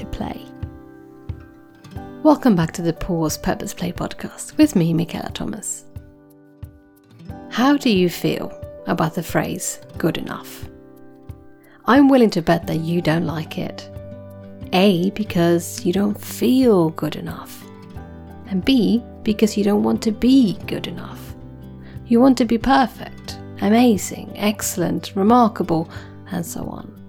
to play. Welcome back to the Pause Purpose Play podcast with me, Michaela Thomas. How do you feel about the phrase good enough? I'm willing to bet that you don't like it. A, because you don't feel good enough. And B, because you don't want to be good enough. You want to be perfect, amazing, excellent, remarkable, and so on.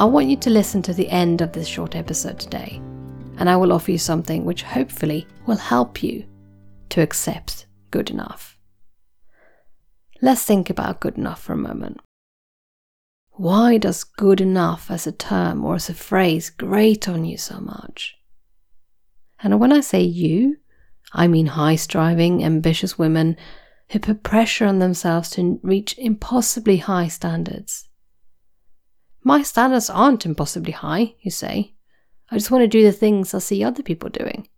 I want you to listen to the end of this short episode today, and I will offer you something which hopefully will help you to accept good enough. Let's think about good enough for a moment. Why does good enough as a term or as a phrase grate on you so much? And when I say you, I mean high striving, ambitious women who put pressure on themselves to reach impossibly high standards. My standards aren't impossibly high, you say. I just want to do the things I see other people doing.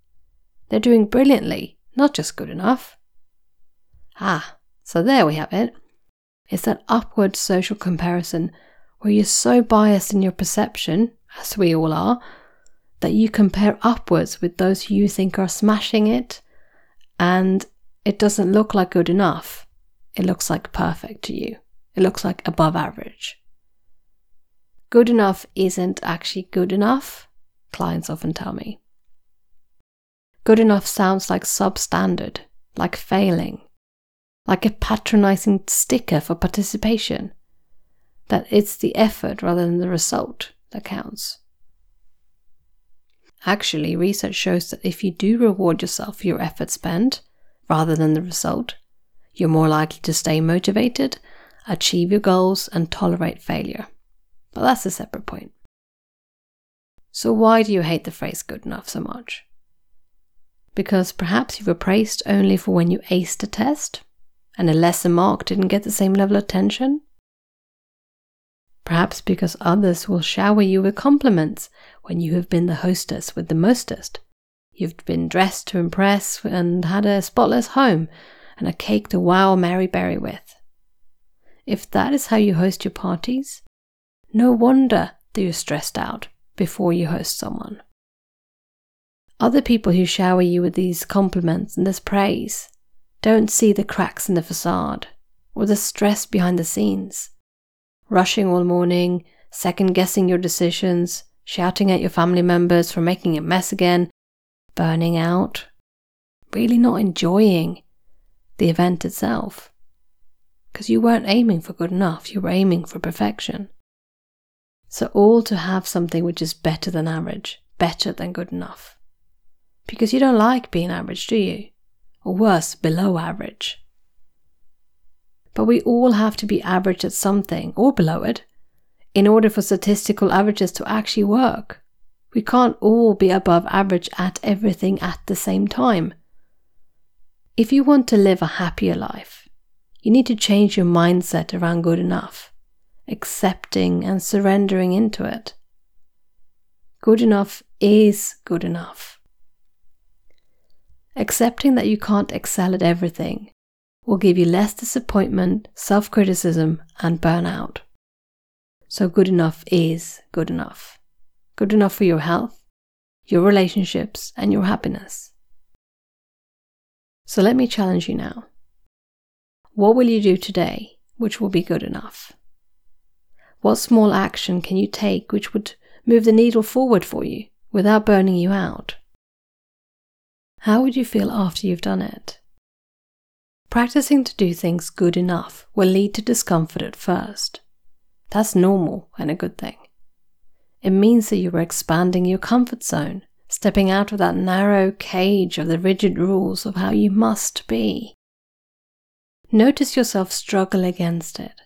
They're doing brilliantly, not just good enough. Ah, so there we have it. It's that upward social comparison where you're so biased in your perception, as we all are, that you compare upwards with those you think are smashing it, and it doesn't look like good enough. It looks like perfect to you. It looks like above average. Good enough isn't actually good enough, clients often tell me. Good enough sounds like substandard, like failing, like a patronizing sticker for participation. That it's the effort rather than the result that counts. Actually, research shows that if you do reward yourself for your effort spent rather than the result, you're more likely to stay motivated, achieve your goals, and tolerate failure. But that's a separate point. So, why do you hate the phrase good enough so much? Because perhaps you were praised only for when you aced a test and a lesser mark didn't get the same level of attention? Perhaps because others will shower you with compliments when you have been the hostess with the mostest. You've been dressed to impress and had a spotless home and a cake to wow Mary Berry with. If that is how you host your parties, no wonder that you're stressed out before you host someone. Other people who shower you with these compliments and this praise don't see the cracks in the facade or the stress behind the scenes. Rushing all morning, second guessing your decisions, shouting at your family members for making a mess again, burning out, really not enjoying the event itself. Because you weren't aiming for good enough, you were aiming for perfection. So, all to have something which is better than average, better than good enough. Because you don't like being average, do you? Or worse, below average. But we all have to be average at something, or below it, in order for statistical averages to actually work. We can't all be above average at everything at the same time. If you want to live a happier life, you need to change your mindset around good enough accepting and surrendering into it. Good enough is good enough. Accepting that you can't excel at everything will give you less disappointment, self criticism, and burnout. So, good enough is good enough. Good enough for your health, your relationships, and your happiness. So, let me challenge you now. What will you do today which will be good enough? What small action can you take which would move the needle forward for you without burning you out? How would you feel after you've done it? Practicing to do things good enough will lead to discomfort at first. That's normal and a good thing. It means that you are expanding your comfort zone, stepping out of that narrow cage of the rigid rules of how you must be. Notice yourself struggle against it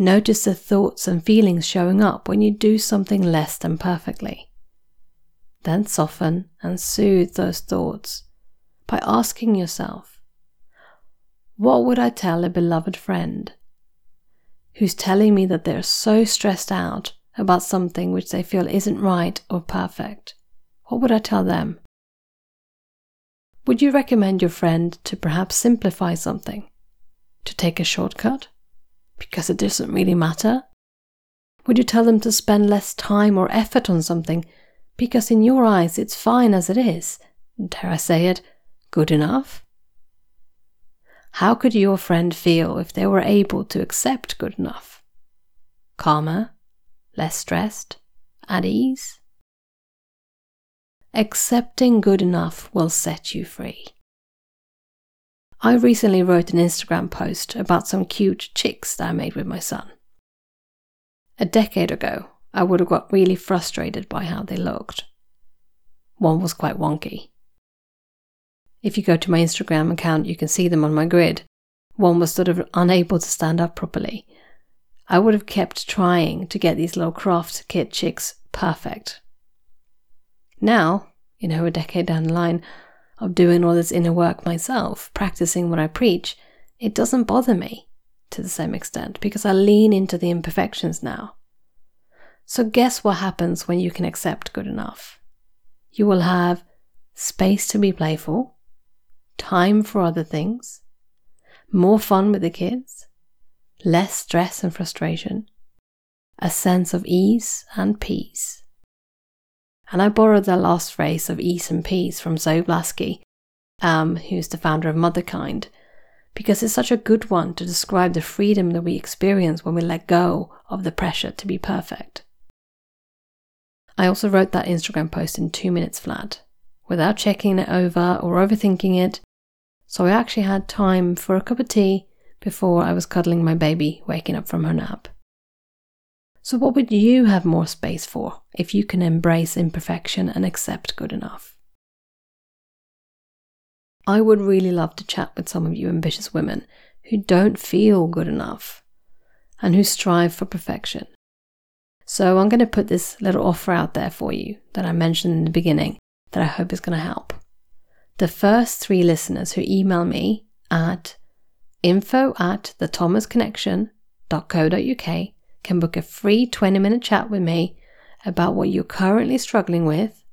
Notice the thoughts and feelings showing up when you do something less than perfectly. then soften and soothe those thoughts by asking yourself, What would I tell a beloved friend who's telling me that they're so stressed out about something which they feel isn't right or perfect? What would I tell them? Would you recommend your friend to perhaps simplify something? To take a shortcut? Because it doesn't really matter? Would you tell them to spend less time or effort on something because in your eyes it's fine as it is? Dare I say it, good enough? How could your friend feel if they were able to accept good enough? Calmer? Less stressed? At ease? Accepting good enough will set you free. I recently wrote an Instagram post about some cute chicks that I made with my son. A decade ago, I would have got really frustrated by how they looked. One was quite wonky. If you go to my Instagram account, you can see them on my grid. One was sort of unable to stand up properly. I would have kept trying to get these little craft kit chicks perfect. Now, you know, a decade down the line of doing all this inner work myself, practicing what I preach, it doesn't bother me to the same extent because I lean into the imperfections now. So, guess what happens when you can accept good enough? You will have space to be playful, time for other things, more fun with the kids, less stress and frustration, a sense of ease and peace. And I borrowed the last phrase of ease and peace from Zoe Blaskey, um, who's the founder of Motherkind, because it's such a good one to describe the freedom that we experience when we let go of the pressure to be perfect. I also wrote that Instagram post in two minutes flat, without checking it over or overthinking it, so I actually had time for a cup of tea before I was cuddling my baby waking up from her nap. So, what would you have more space for if you can embrace imperfection and accept good enough? I would really love to chat with some of you ambitious women who don't feel good enough and who strive for perfection. So, I'm going to put this little offer out there for you that I mentioned in the beginning that I hope is going to help. The first three listeners who email me at info at thethomasconnection.co.uk can book a free 20 minute chat with me about what you're currently struggling with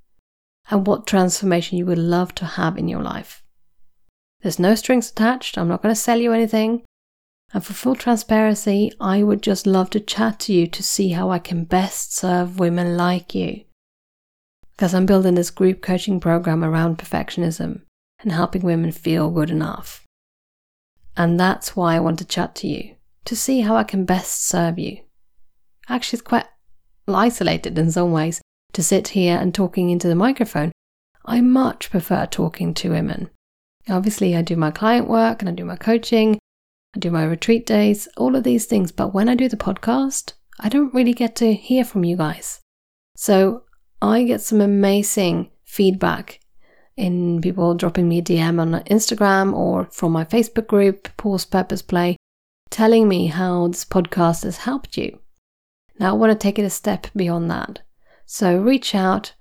and what transformation you would love to have in your life. There's no strings attached, I'm not going to sell you anything. And for full transparency, I would just love to chat to you to see how I can best serve women like you. Because I'm building this group coaching program around perfectionism and helping women feel good enough. And that's why I want to chat to you, to see how I can best serve you actually it's quite isolated in some ways to sit here and talking into the microphone. I much prefer talking to women. Obviously, I do my client work and I do my coaching, I do my retreat days, all of these things. But when I do the podcast, I don't really get to hear from you guys. So I get some amazing feedback in people dropping me a DM on Instagram or from my Facebook group, Pause Purpose Play, telling me how this podcast has helped you. Now, I want to take it a step beyond that. So reach out,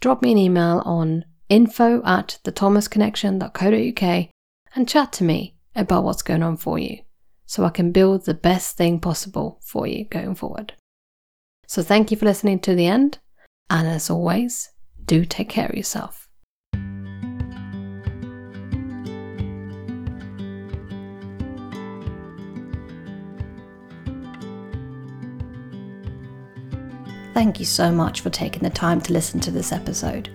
drop me an email on info at thethomasconnection.co.uk and chat to me about what's going on for you so I can build the best thing possible for you going forward. So thank you for listening to the end. And as always, do take care of yourself. Thank you so much for taking the time to listen to this episode.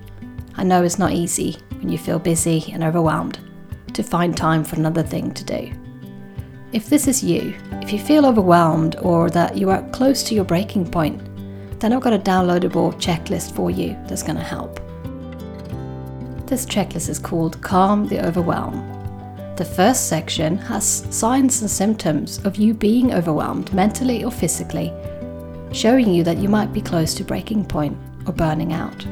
I know it's not easy when you feel busy and overwhelmed to find time for another thing to do. If this is you, if you feel overwhelmed or that you are close to your breaking point, then I've got a downloadable checklist for you that's going to help. This checklist is called Calm the Overwhelm. The first section has signs and symptoms of you being overwhelmed mentally or physically showing you that you might be close to breaking point or burning out.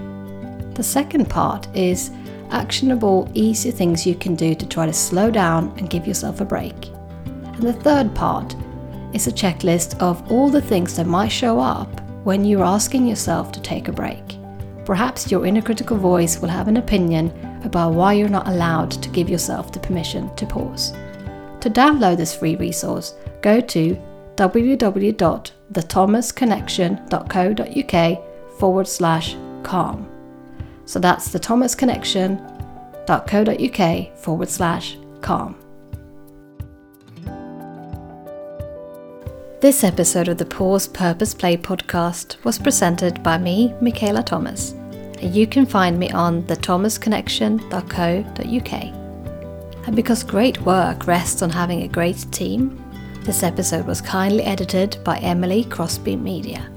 The second part is actionable, easy things you can do to try to slow down and give yourself a break. And the third part is a checklist of all the things that might show up when you're asking yourself to take a break. perhaps your inner critical voice will have an opinion about why you're not allowed to give yourself the permission to pause. To download this free resource, go to www.thethomasconnection.co.uk forward slash calm. So that's thethomasconnection.co.uk forward slash calm. This episode of the Pause Purpose Play podcast was presented by me, Michaela Thomas, and you can find me on thethomasconnection.co.uk. And because great work rests on having a great team, this episode was kindly edited by Emily Crosby Media.